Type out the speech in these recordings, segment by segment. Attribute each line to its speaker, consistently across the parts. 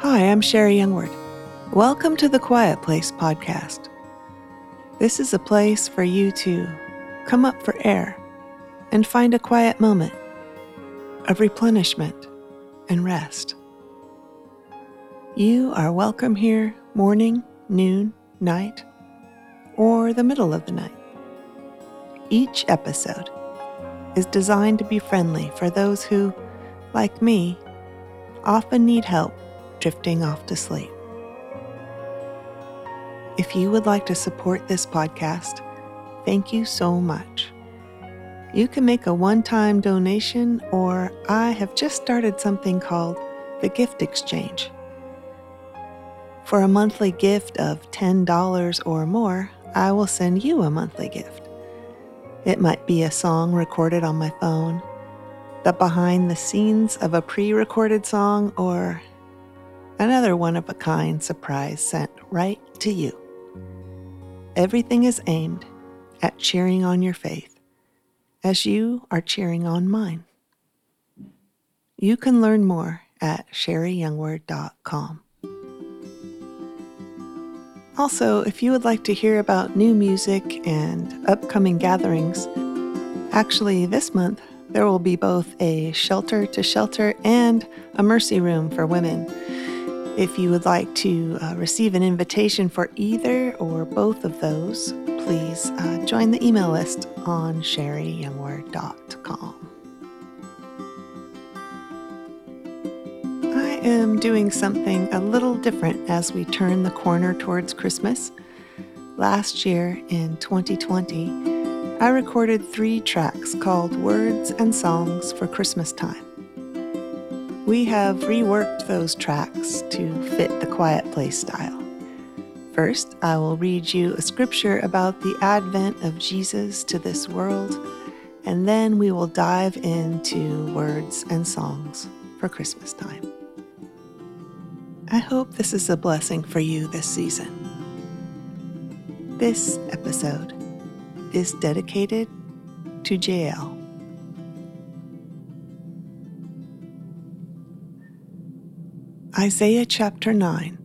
Speaker 1: Hi, I'm Sherri Youngward. Welcome to the Quiet Place podcast. This is a place for you to come up for air and find a quiet moment of replenishment and rest. You are welcome here morning, noon, night, or the middle of the night. Each episode is designed to be friendly for those who, like me, often need help drifting off to sleep. If you would like to support this podcast, thank you so much. You can make a one time donation, or I have just started something called the Gift Exchange. For a monthly gift of $10 or more, I will send you a monthly gift. It might be a song recorded on my phone, the behind the scenes of a pre recorded song, or another one of a kind surprise sent right to you. Everything is aimed at cheering on your faith as you are cheering on mine. You can learn more at sherriyoungward.com. Also, if you would like to hear about new music and upcoming gatherings, actually, this month there will be both a shelter to shelter and a mercy room for women. If you would like to uh, receive an invitation for either or both of those, please uh, join the email list on sherriyoungward.com. am doing something a little different as we turn the corner towards Christmas. Last year, in 2020, I recorded three tracks called Words and Songs for Christmas Time. We have reworked those tracks to fit the quiet place style. First, I will read you a scripture about the advent of Jesus to this world, and then we will dive into words and songs for Christmas time. I hope this is a blessing for you this season. This episode is dedicated to Jael. Isaiah chapter 9,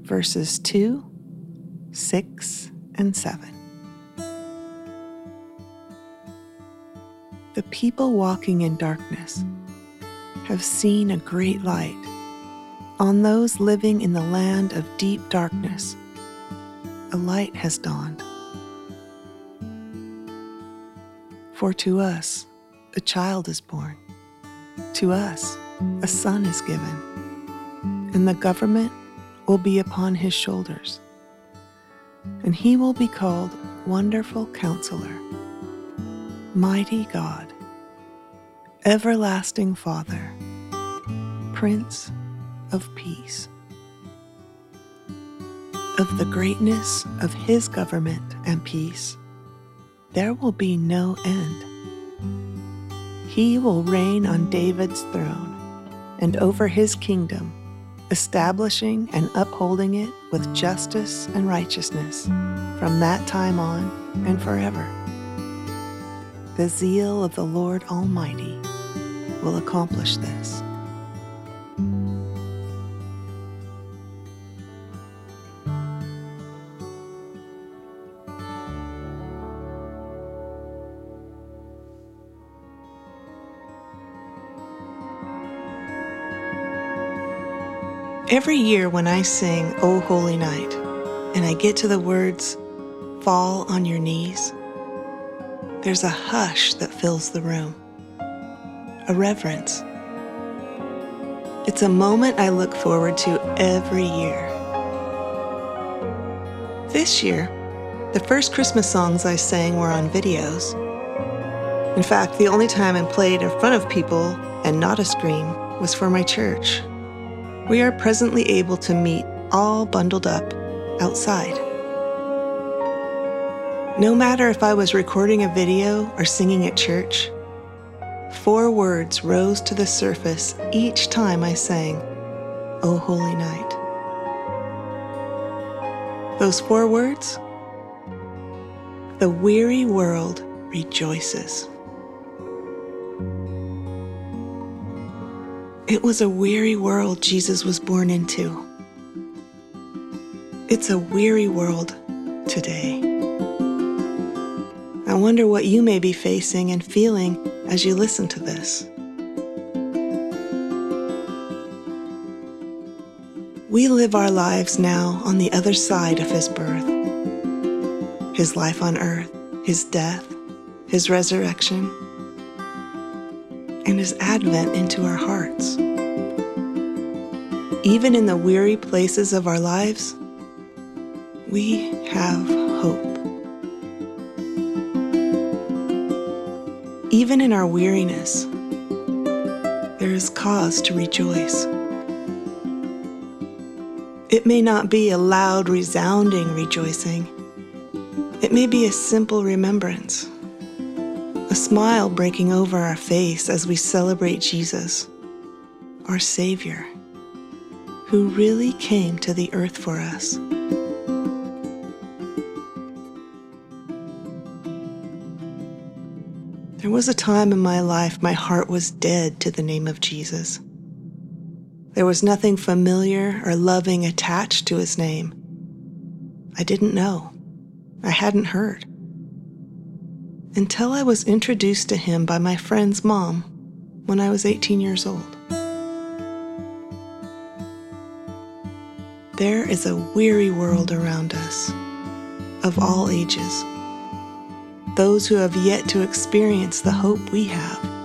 Speaker 1: verses 2, 6, and 7. The people walking in darkness have seen a great light on those living in the land of deep darkness, a light has dawned. For to us a child is born, to us a son is given, and the government will be upon his shoulders. And he will be called Wonderful Counselor, Mighty God, Everlasting Father, Prince of peace. Of the greatness of his government and peace, there will be no end. He will reign on David's throne and over his kingdom, establishing and upholding it with justice and righteousness from that time on and forever. The zeal of the Lord Almighty will accomplish this. Every year when I sing O Holy Night and I get to the words, Fall on your knees, there's a hush that fills the room, a reverence. It's a moment I look forward to every year. This year, the first Christmas songs I sang were on videos. In fact, the only time I played in front of people and not a screen was for my church we are presently able to meet all bundled up outside. No matter if I was recording a video or singing at church, four words rose to the surface each time I sang, O Holy Night. Those four words? The weary world rejoices. It was a weary world Jesus was born into. It's a weary world today. I wonder what you may be facing and feeling as you listen to this. We live our lives now on the other side of his birth, his life on earth, his death, his resurrection, and his advent into our hearts. Even in the weary places of our lives, we have hope. Even in our weariness, there is cause to rejoice. It may not be a loud, resounding rejoicing. It may be a simple remembrance, a smile breaking over our face as we celebrate Jesus, our Savior, who really came to the earth for us. There was a time in my life my heart was dead to the name of Jesus. There was nothing familiar or loving attached to his name. I didn't know. I hadn't heard. Until I was introduced to him by my friend's mom when I was 18 years old. There is a weary world around us, of all ages. Those who have yet to experience the hope we have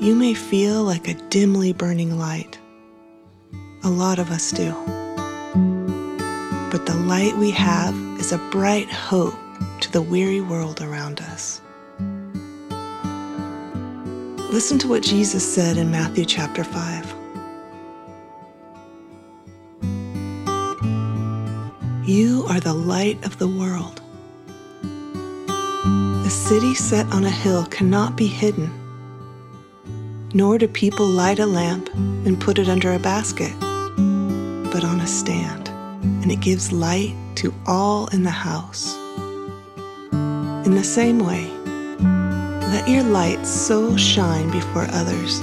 Speaker 1: You may feel like a dimly burning light. A lot of us do. But the light we have is a bright hope to the weary world around us. Listen to what Jesus said in Matthew chapter 5. You are the light of the world. A city set on a hill cannot be hidden nor do people light a lamp and put it under a basket, but on a stand, and it gives light to all in the house. In the same way, let your light so shine before others,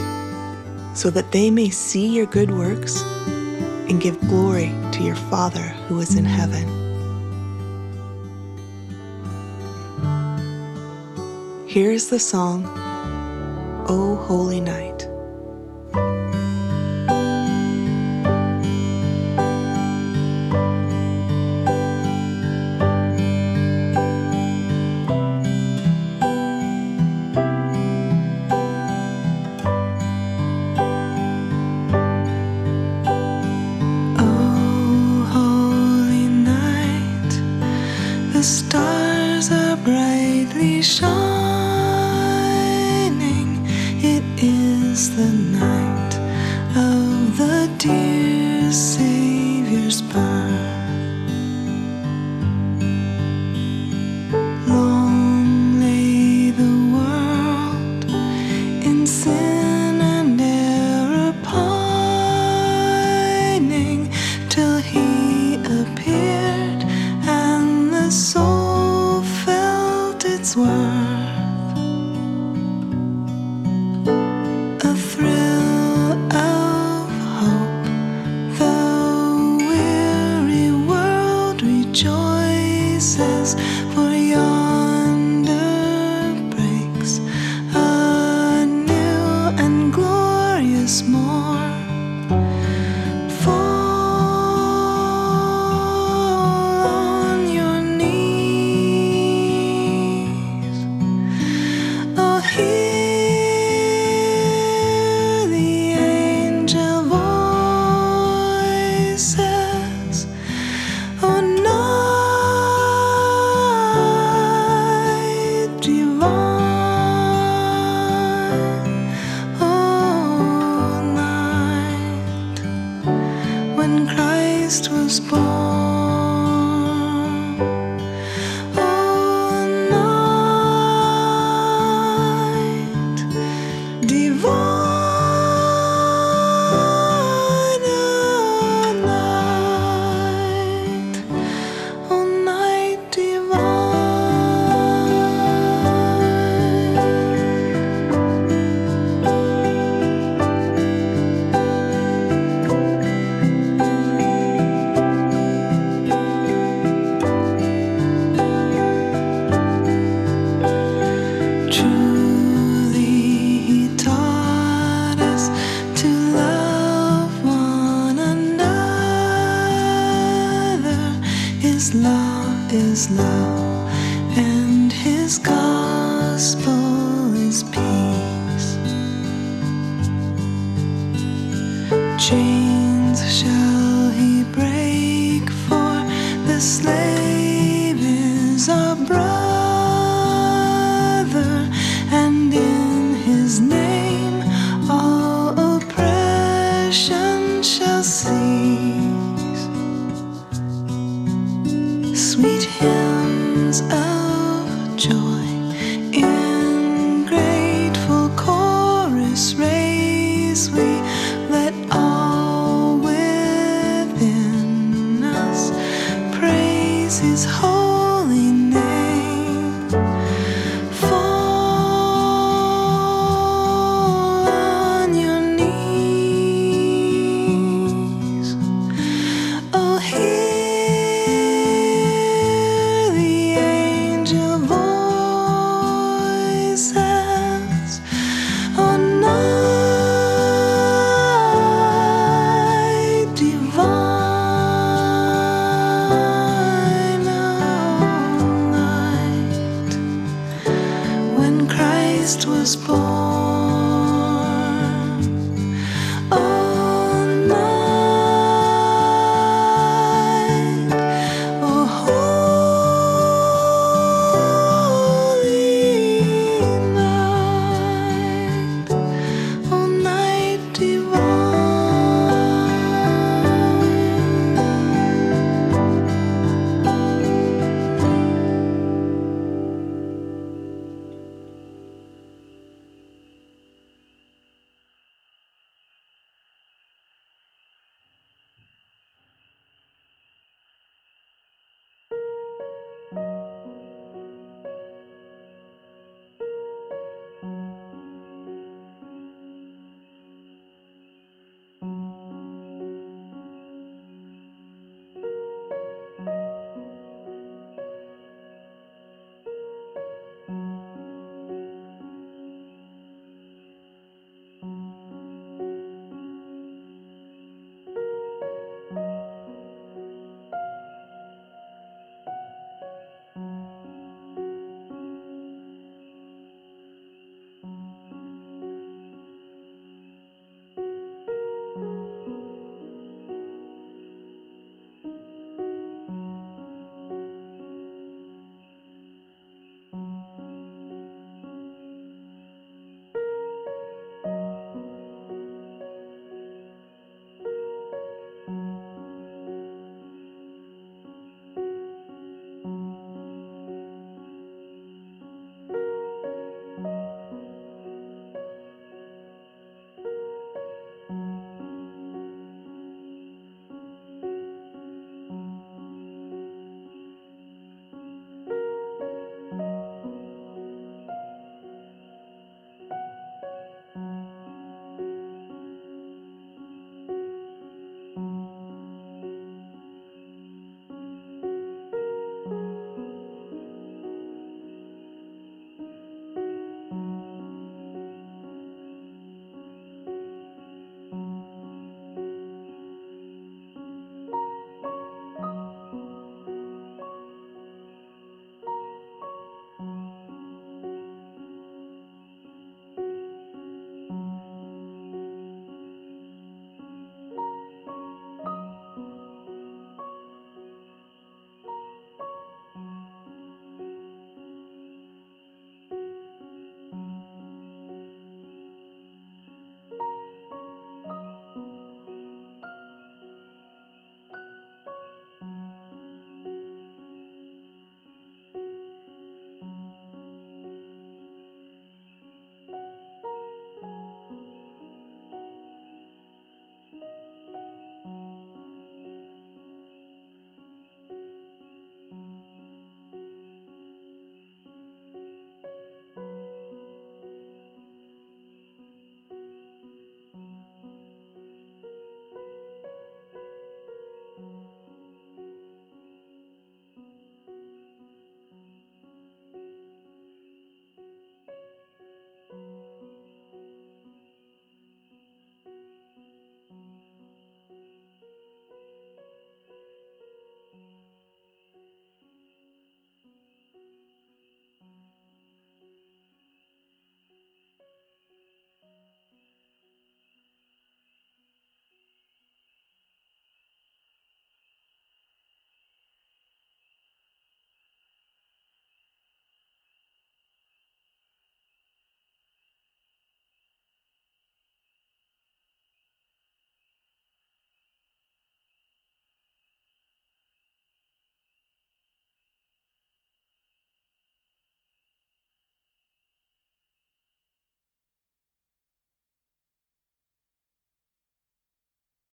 Speaker 1: so that they may see your good works and give glory to your Father who is in heaven. Here is the song O Holy Night. this morning. chains shall he break for the slave?